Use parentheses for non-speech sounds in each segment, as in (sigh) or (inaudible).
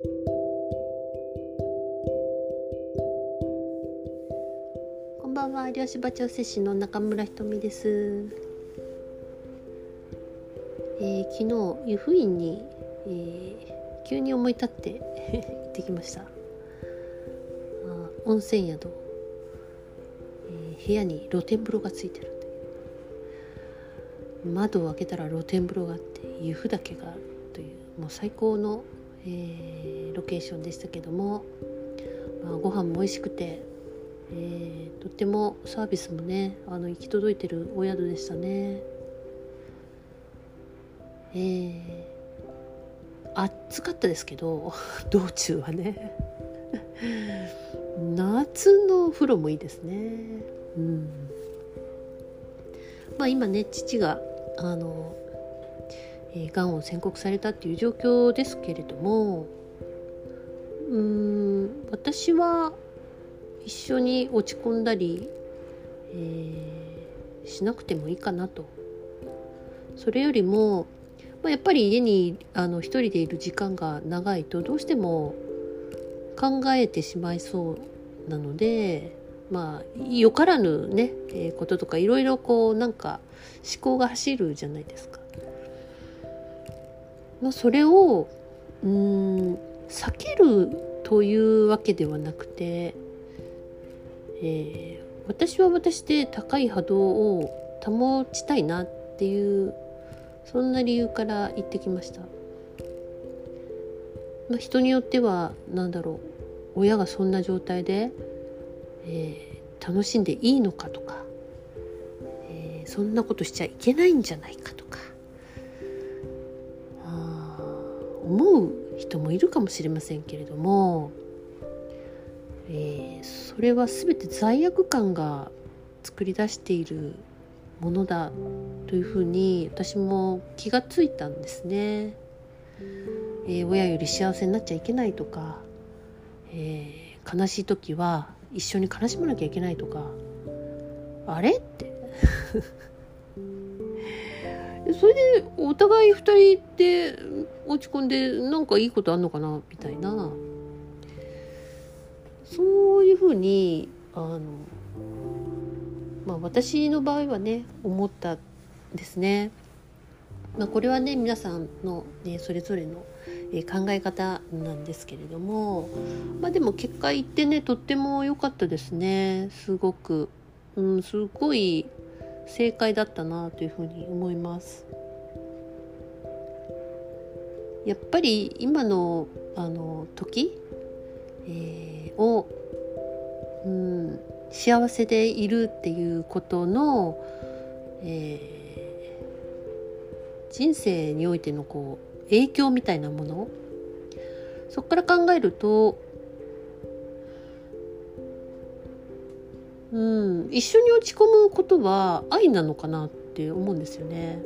こんばんは。漁師場調整師の中村ひとみです、えー、昨日湯布院に、えー、急に思い立って (laughs) 行ってきました。あ温泉宿、えー、部屋に露天風呂がついてる窓を開けたら露天風呂があって湯布岳があるというもう最高の、えー、ロケーションでしたけども、まあ、ご飯も美味しくて、えー、とってもサービスもねあの行き届いてるお宿でしたね。えー、暑かったですけど (laughs) 道中はね。(laughs) 夏の風呂もいいですね。うん。まあ今ね父があの、えー、がんを宣告されたっていう状況ですけれどもうん私は一緒に落ち込んだり、えー、しなくてもいいかなとそれよりも、まあ、やっぱり家にあの一人でいる時間が長いとどうしても考えてしまいそうなのでまあよからぬね、えー、こととかいろいろこうなんか思考が走るじゃないですか。まあ、それをうん避けるというわけではなくて、えー、私は私で高い波動を保ちたいなっていうそんな理由から行ってきました。まあ、人によっては何だろう親がそんな状態でえー、楽しんでいいのかとか、えー、そんなことしちゃいけないんじゃないかとか思う人もいるかもしれませんけれども、えー、それは全て罪悪感が作り出しているものだというふうに私も気がついたんですね。えー、親より幸せになっちゃいけないとか、えー、悲しい時は一緒に悲しまなきゃいけないとかあれってそれでお互い2人で落ち込んでなんかいいことあんのかなみたいな。そういうふうにあのまあ私の場合はね思ったんですね。まあ、これはね皆さんの、ね、それぞれのえ考え方なんですけれども、まあ、でも結果言ってねとっても良かったですね。すごく、うん、すごい正解だったなというふうに思います。やっぱり今のあの時、えー、を、うん、幸せでいるっていうことの、えー、人生においてのこう影響みたいなものそこから考えると一緒に落ち込むことは愛なのかなって思うんですよね。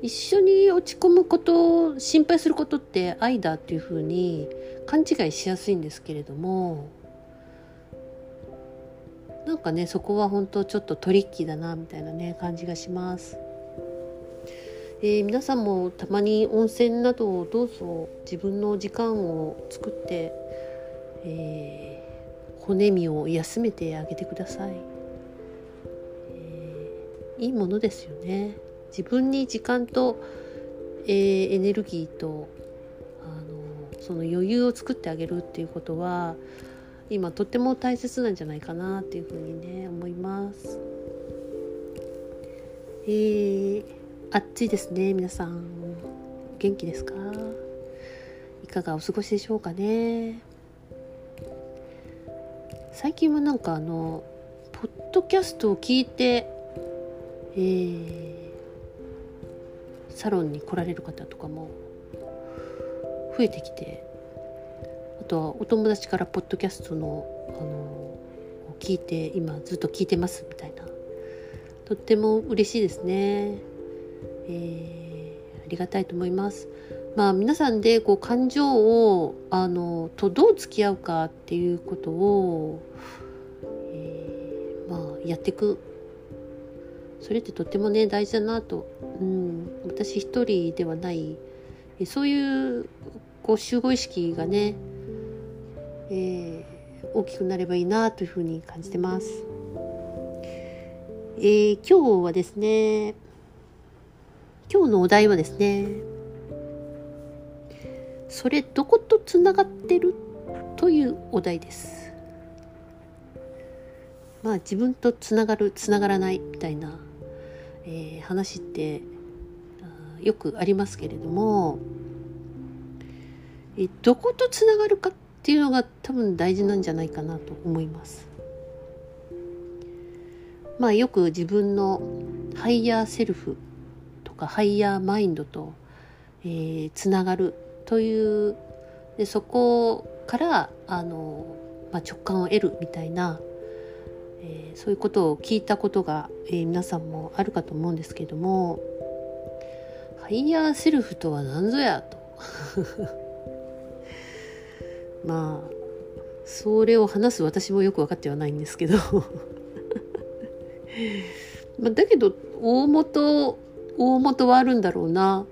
一緒に落ち込むこと心配することって愛だっていうふうに勘違いしやすいんですけれどもなんかねそこは本当ちょっとトリッキーだなみたいなね感じがします。えー、皆さんもたまに温泉などをどうぞ自分の時間を作って、えー、骨身を休めてあげてください、えー、いいものですよね。自分に時間と、えー、エネルギーとあのその余裕を作ってあげるっていうことは今とっても大切なんじゃないかなっていうふうにね思います。えー暑いですね皆さん。元気ですか？いかがお過ごしでしょうかね？最近はなんかあのポッドキャストを聞いて、えー、サロンに来られる方とかも増えてきてあとはお友達からポッドキャストのあの聞いて今ずっと聞いてますみたいなとっても嬉しいですね。えー、ありがたいと思います。まあ皆さんでこう感情をあのとどう付き合うかっていうことを、えー、まあやっていく。それってとってもね大事だなと、うん、私一人ではない。そういうこう集合意識がね、えー、大きくなればいいなというふうに感じてます。えー、今日はですね今日のお題はですねそれどことつながってるというお題です。まあ自分とつながるつながらないみたいな、えー、話ってよくありますけれどもえどことつながるかっていうのが多分大事なんじゃないかなと思います。まあよく自分の higher self とか higher mind と、えー、つながるというでそこからあの、まあ、直感を得るみたいな、えー、そういうことを聞いたことが、えー、皆さんもあるかと思うんですけども higher self とは何ぞやと (laughs) まあそれを話す私もよく分かってはないんですけど (laughs) まあだけど大元大元はあるんだろうな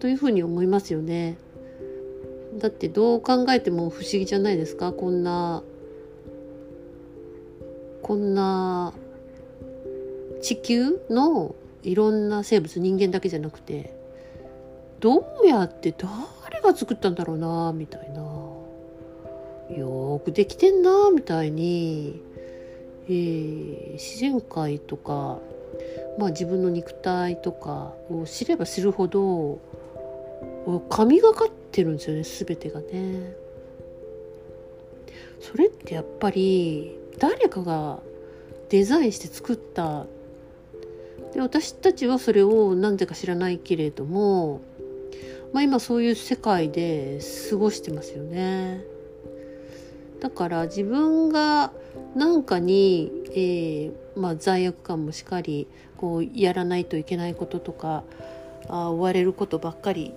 というふうに思いますよね。だってどう考えても不思議じゃないですか？こんなこんな地球のいろんな生物人間だけじゃなくてどうやって誰が作ったんだろうな？みたいな。よくできてんな？みたいに、えー、自然界とか、まあ、自分の肉体とかを知れば知るほど神がかってるんですよね全てがね。それってやっぱり誰かがデザインして作ったで私たちはそれを何でか知らないけれどもまあ、今そういう世界で過ごしてますよね。だから自分が何かに、えーまあ、罪悪感もしっかりこうやらないといけないこととかあ追われることばっかり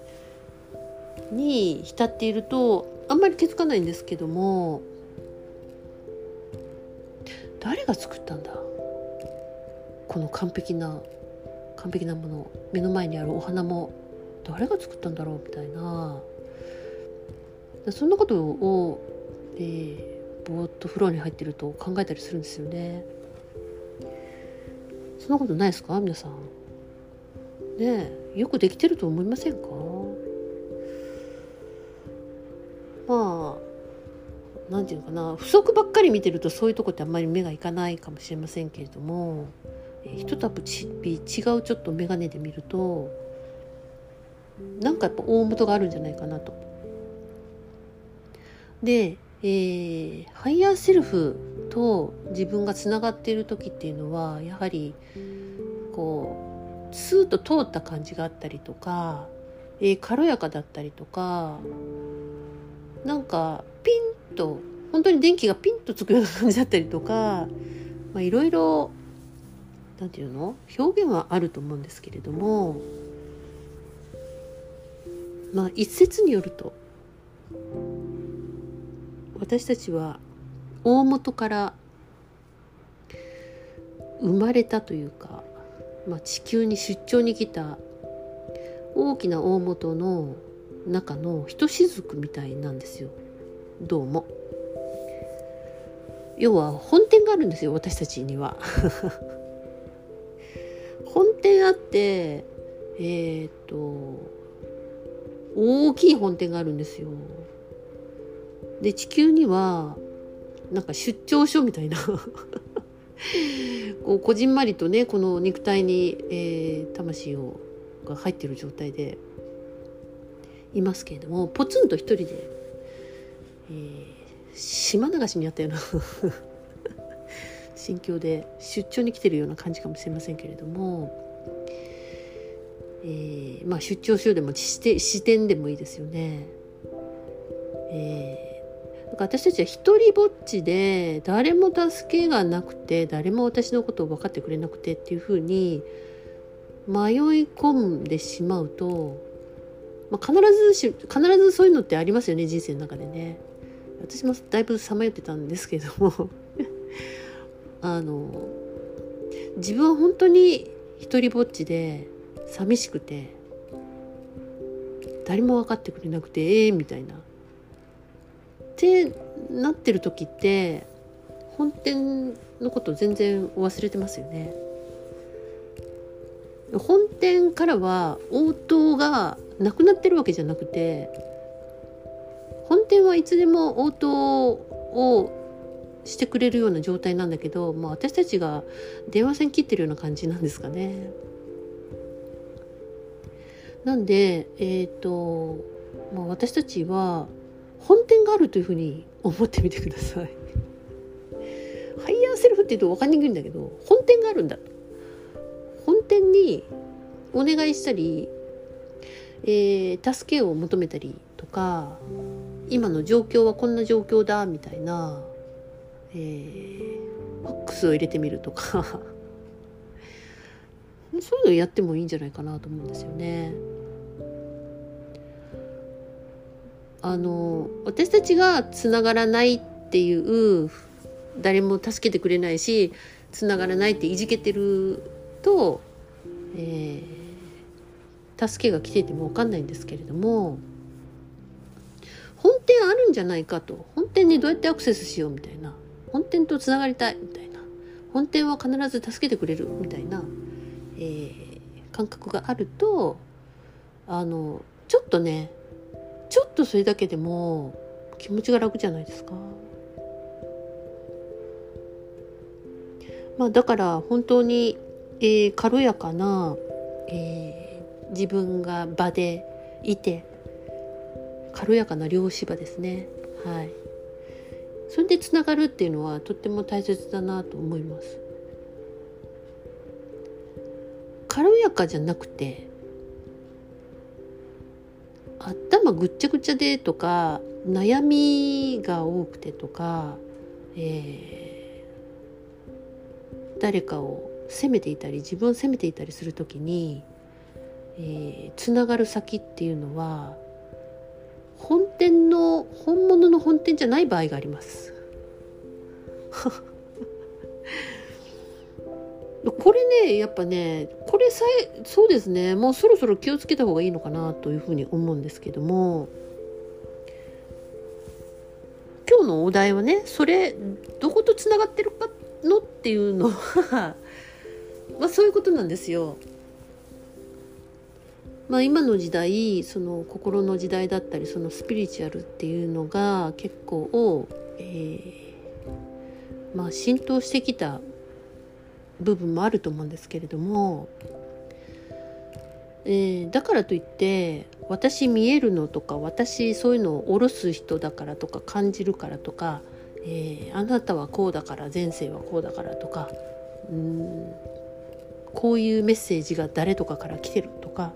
に浸っているとあんまり気づかないんですけども誰が作ったんだ？この完璧な完璧なもの目の前にあるお花も誰が作ったんだろう？みたいな。そんなことを、えー、ぼーっと風呂に入ってると考えたりするんですよね。そんなことないですか？皆さん。ねよくできてると思いませんか？ていうのかな不足ばっかり見てるとそういうとこってあんまり目がいかないかもしれませんけれども、えー、一たぶち違うちょっと眼鏡で見るとなんかやっぱ大元があるんじゃないかなと。で、えー、 higher self と自分がつながっている時っていうのはやはりこうスーッと通った感じがあったりとか、えー、軽やかだったりとかなんかピンと本当に電気がピンとつくような感じだったりとかいろいろなんていうの？表現はあると思うんですけれどもまあ一説によると私たちは大元から生まれたというか、まあ、地球に出張に来た大きな大元の中のひとしずくみたいなんですよどうも。要は本店があるんですよ私たちには。(laughs) 本店あってえっ、と大きい本店があるんですよ。で地球にはなんか出張所みたいな (laughs) こうこじんまりとねこの肉体に、えー、魂をが入ってる状態でいますけれどもポツンと一人で、えー、島流しにあったような (laughs) 心境で出張に来てるような感じかもしれませんけれどもえー、まあ、出張所でも視点でもいいですよね。えー、か私たちは一人ぼっちで誰も助けがなくて誰も私のことを分かってくれなくてっていうふうに迷い込んでしまうと、まあ、必ずし必ずそういうのってありますよね人生の中でね。私もだいぶさまよってたんですけども (laughs) あの自分は本当に一人ぼっちで寂しくて誰も分かってくれなくてええー、みたいな。ってなってる時って本店のこと全然忘れてますよね。本店からは応答がなくなってるわけじゃなくて本店はいつでも応答をしてくれるような状態なんだけど、まあ、私たちが電話線切ってるような感じなんですかね。なんで、えっ、ー、と、まあ、私たちは本店があるというふうに思ってみてください。higher self って言うと分かりにくいんだけど本店があるんだ本店にお願いしたり、えー、助けを求めたりとか今の状況はこんな状況だみたいなえー、ファックスを入れてみるとか (laughs) そういうのやってもいいんじゃないかなと思うんですよね。あの私たちがつながらないっていう誰も助けてくれないしつながらないっていじけてると、えー、助けが来ていても分かんないんですけれども本店あるんじゃないかと。本店にどうやってアクセスしようみたいな。本店とつながりたいみたいな。本店は必ず助けてくれるみたいな、えー、感覚があるとあのちょっとねちょっとそれだけでも気持ちが楽じゃないですか。まあ、だから本当に、えー、軽やかな、えー、自分が場でいて軽やかな漁師場ですね。はい。それでつながるっていうのはとっても大切だなと思います軽やかじゃなくて頭ぐっちゃぐちゃでとか悩みが多くてとか、えー、誰かを責めていたり自分を責めていたりする時に、えー、つながる先っていうのは本店の本物の本店じゃない場合があります (laughs) これねやっぱねこれさえそうですねもうそろそろ気をつけた方がいいのかなというふうに思うんですけども今日のお題はねそれどことつながってるかのっていうのは (laughs) まあそういうことなんですよ。まあ、今の時代その心の時代だったりそのスピリチュアルっていうのが結構、えー、まあ、浸透してきた部分もあると思うんですけれども、えー、だからといって私見えるのとか私そういうのを下ろす人だからとか感じるからとか、えー、あなたはこうだから前世はこうだからとかうんこういうメッセージが誰とかから来てるとか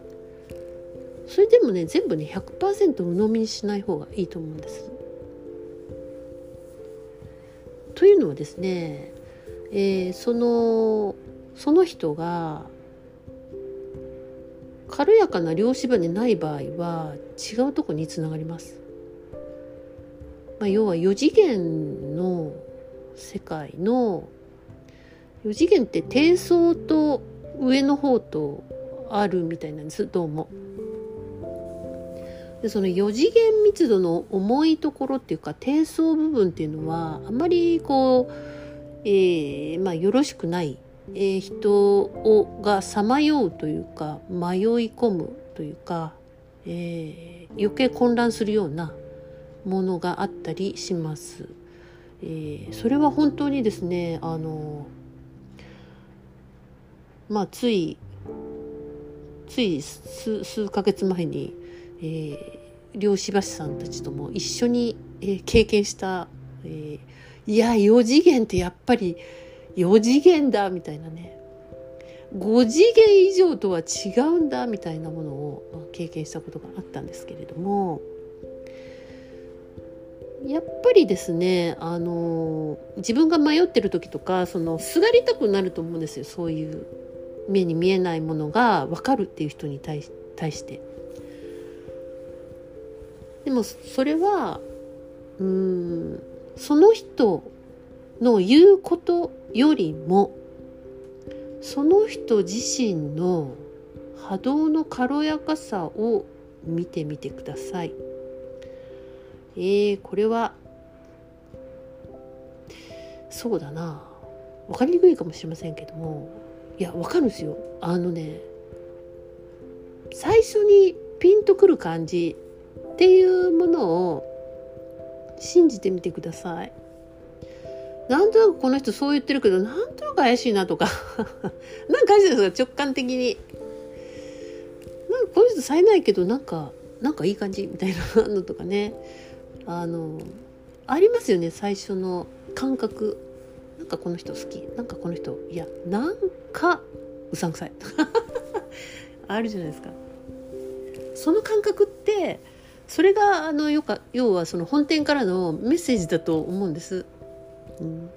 それでもね全部ね100%鵜呑みにしない方がいいと思うんです。というのはですね、えー、そのその人が軽やかな漁師場にない場合は違うとこにつながります。まあ、要は4次元の世界の4次元って低層と上の方とあるみたいなんですどうも。でその4次元密度の重いところっていうか低層部分っていうのはあまりこう、えー、まあよろしくない、えー、人をがさまようというか迷い込むというか、えー、余計混乱するようなものがあったりします。えー、それは本当にですねあのまあついつい数数ヶ月前にえー、漁師橋さんたちとも一緒に、えー、経験した、えー、いや4次元ってやっぱり4次元だみたいなね。5次元以上とは違うんだみたいなものを、経験したことがあったんですけれども。やっぱりですねあの自分が迷ってる時とかそのすがりたくなると思うんですよ。そういう目に見えないものが分かるっていう人に対して。でもそれはうんその人の言うことよりもその人自身の波動の軽やかさを見てみてください。えー、これはそうだな。分かりにくいかもしれませんけども。いや分かるんですよ。あのね最初にピンとくる感じっていうものを信じてみてください。なんとなくこの人そう言ってるけどなんとなく怪しいなとか。(laughs) なんか怪しいですか直感的に。なんかこの人冴えないけどなんかなんかいい感じみたいな (laughs) のとかね。あのありますよね最初の感覚。なんかこの人好き。なんかこの人いやなんかうさんくさい。(laughs) あるじゃないですか。その感覚ってそれがあのよか要はその本店からのメッセージだと思うんです。うん、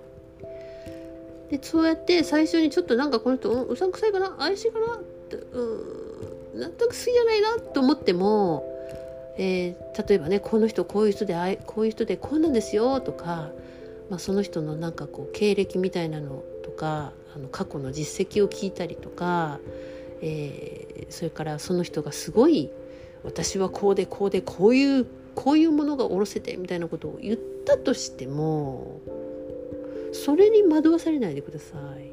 でそうやって最初にちょっとなんかこの人うさんくさいかな？怪しいかな？ってうん納得好きじゃないなと思っても、えー、例えばねこの人こういう人であこういう人でこうなんですよとか、まあ、その人のなんかこう経歴みたいなのとかあの過去の実績を聞いたりとか、えー、それからその人がすごい私はこうでこうでこういうこういうものが下ろせてみたいなことを言ったとしてもそれに惑わされないでください。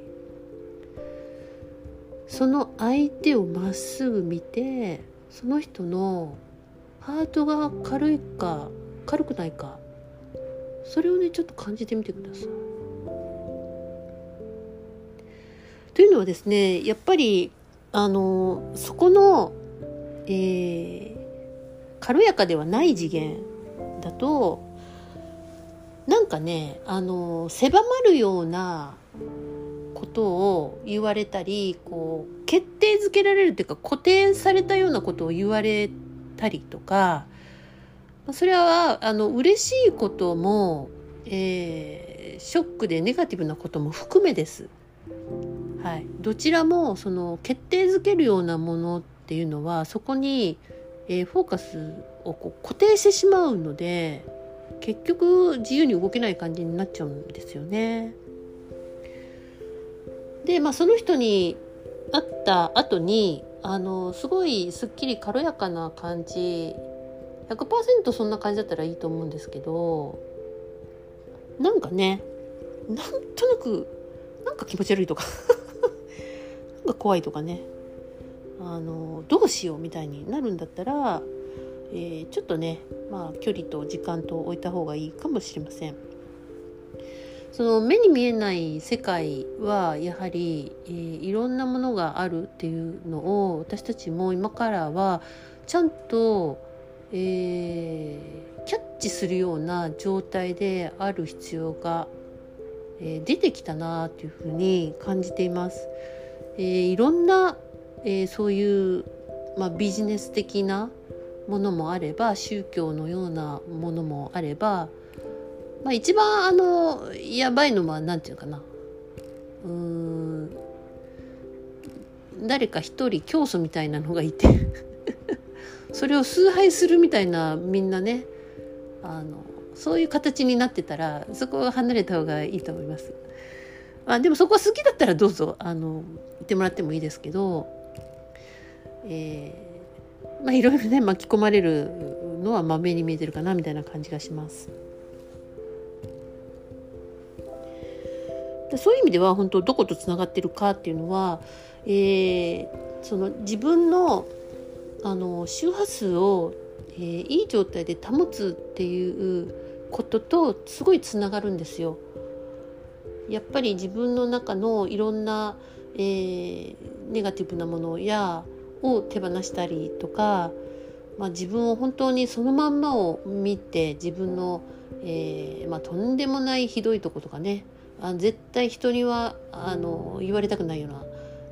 その相手をまっすぐ見てその人のハートが軽いか軽くないかそれをねちょっと感じてみてください。というのはですねやっぱりあのそこのえー、軽やかではない次元だとなんかねあの狭まるようなことを言われたりこう決定づけられるというか固定されたようなことを言われたりとかそれはあの嬉しいことも、えー、ショックでネガティブなことも含めです。はい、どちらもその決定づけるようなものっていうのはそこに、えー、フォーカスをこう固定してしまうので結局自由に動けない感じになっちゃうんですよね。でまあその人に会った後にあのすごいすっきり軽やかな感じ100%そんな感じだったらいいと思うんですけどなんかねなんとなくなんか気持ち悪いとか (laughs) なんか怖いとかねあのどうしようみたいになるんだったら、えー、ちょっとね、まあ、距離と時間と置いた方がいいかもしれません。その目に見えない世界はやはり、えー、いろんなものがあるっていうのを私たちも今からはちゃんと、えー、キャッチするような状態である必要が、えー、出てきたなというふうに感じています。え、いろんなえー、そういう、まあ、ビジネス的なものもあれば宗教のようなものもあれば、まあ、一番あのやばいのは何て言うかなうーん誰か一人教祖みたいなのがいて (laughs) それを崇拝するみたいなみんなねあのそういう形になってたらそこは離れた方がいいと思います。まあ、でもそこは好きだったらどうぞあの言ってもらってもいいですけどえー、まあいろいろね巻き込まれるのはまめに見えてるかなみたいな感じがします。そういう意味では本当どことつながってるかっていうのは、えー、その自分のあの周波数を、えー、いい状態で保つっていうこととすごいつながるんですよ。やっぱり自分の中のいろんな、えー、ネガティブなものやを手放したりとか、まあ、自分を本当にそのまんまを見て自分の、えー、まあ、とんでもないひどいとことかねあ絶対人にはあの言われたくないような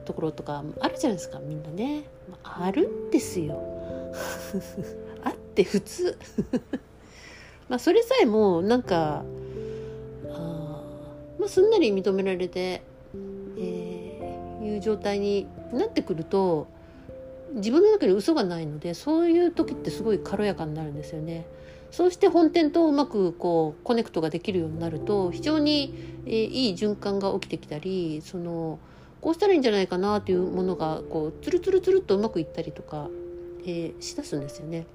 ところとかあるじゃないですかみんなね。あるんですよ。(laughs) あって普通 (laughs) まあそれさえもなんかあ、まあ、すんなり認められて、えー、いう状態になってくると自分の中に嘘がないのでそういう時ってすごい軽やかになるんですよね。そうして本店とうまくこうコネクトができるようになると非常に、えー、いい循環が起きてきたりそのこうしたらいいんじゃないかなというものがこうツルツルツルっとうまくいったりとかえー、しだすんですよね。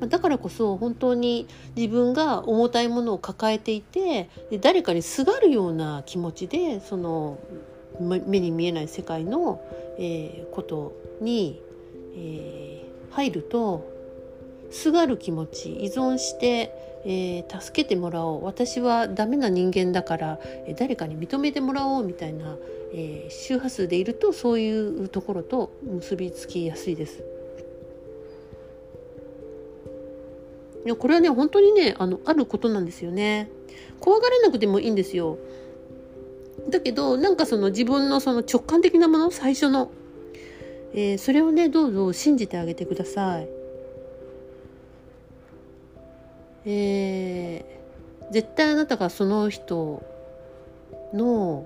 だからこそ本当に自分が重たいものを抱えていて誰かにすがるような気持ちでその目に見えない世界の、えー、ことに、えー、入るとすがる気持ち依存して、えー、助けてもらおう私はダメな人間だから、え誰かに認めてもらおうみたいな、え周波数でいるとそういうところと結びつきやすいです。いやこれはね本当にねあのあることなんですよね。怖がらなくてもいいんですよ。だけどなんかその自分のその直感的なもの最初の、えー、それをねどうぞ信じてあげてください。えー、絶対あなたがその人の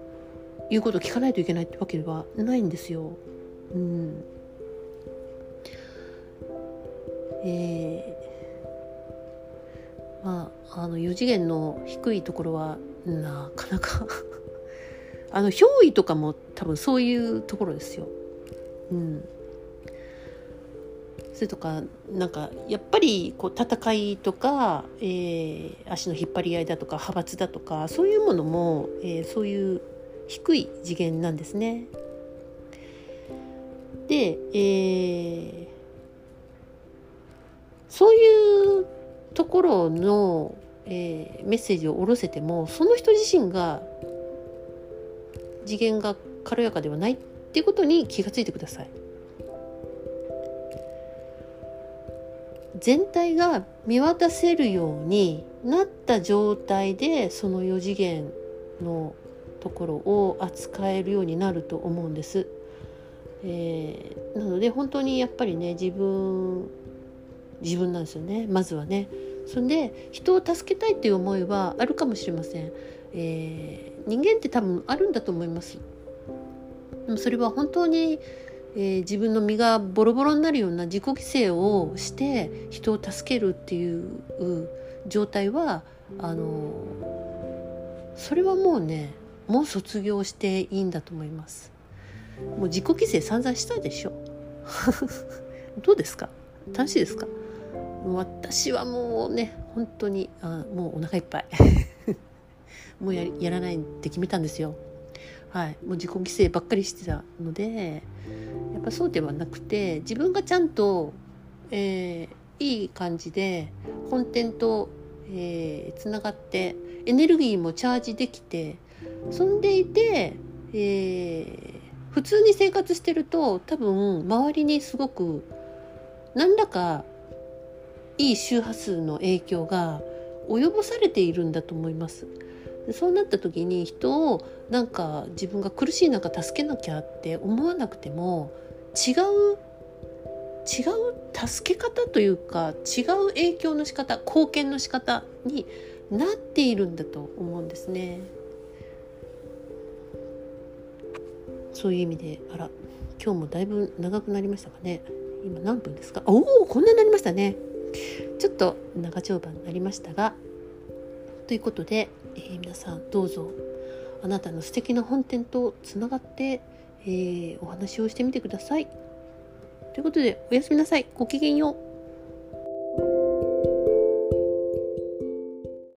言うことを聞かないといけないってわけではないんですよ。うん。えーまあ、あの4次元の低いところはなかなかあの憑依とかも多分そういうところですよ。うん、それとかなんかやっぱりこう戦いとか、えー、足の引っ張り合いだとか派閥だとかそういうものも、えー、そういう低い次元なんですね。で、えー、そういうところの、えー、メッセージを下ろせてもその人自身が次元が軽やかではないっていうことに気がついてください。全体が見渡せるようになった状態でその4次元のところを扱えるようになると思うんです。えー、なので本当にやっぱりね自分自分なんですよねまずはね。そんで人を助けたいっていう思いはあるかもしれません、えー、人間って多分あるんだと思います。でもそれは本当に、えー、自分の身がボロボロになるような自己犠牲をして人を助けるっていう状態はあのそれはもうねもう卒業していいんだと思います。もう自己犠牲散々したでしょ。(laughs) どうですか？楽しいですか？私はもうね本当にあもうお腹いっぱい。もうややらないって決めたんですよはいもう自己犠牲ばっかりしてたのでやっぱそうではなくて自分がちゃんと、えー、いい感じで本店とえー、つながってエネルギーもチャージできてそんでいて、えー、普通に生活してると多分周りにすごく何らかいい周波数の影響が及ぼされているんだと思います。そうなった時に人をなんか自分が苦しい中助けなきゃって思わなくても違う違う助け方というか違う影響の仕方貢献の仕方になっているんだと思うんですね。そういう意味であら今日もだいぶ長くなりましたかね。今何分ですか？おおこんなになりましたね。ちょっと長丁場になりましたがということで、えー、皆さんどうぞあなたの素敵な本店とつながって、えー、お話をしてみてください。ということでおやすみなさい。ごきげんよう。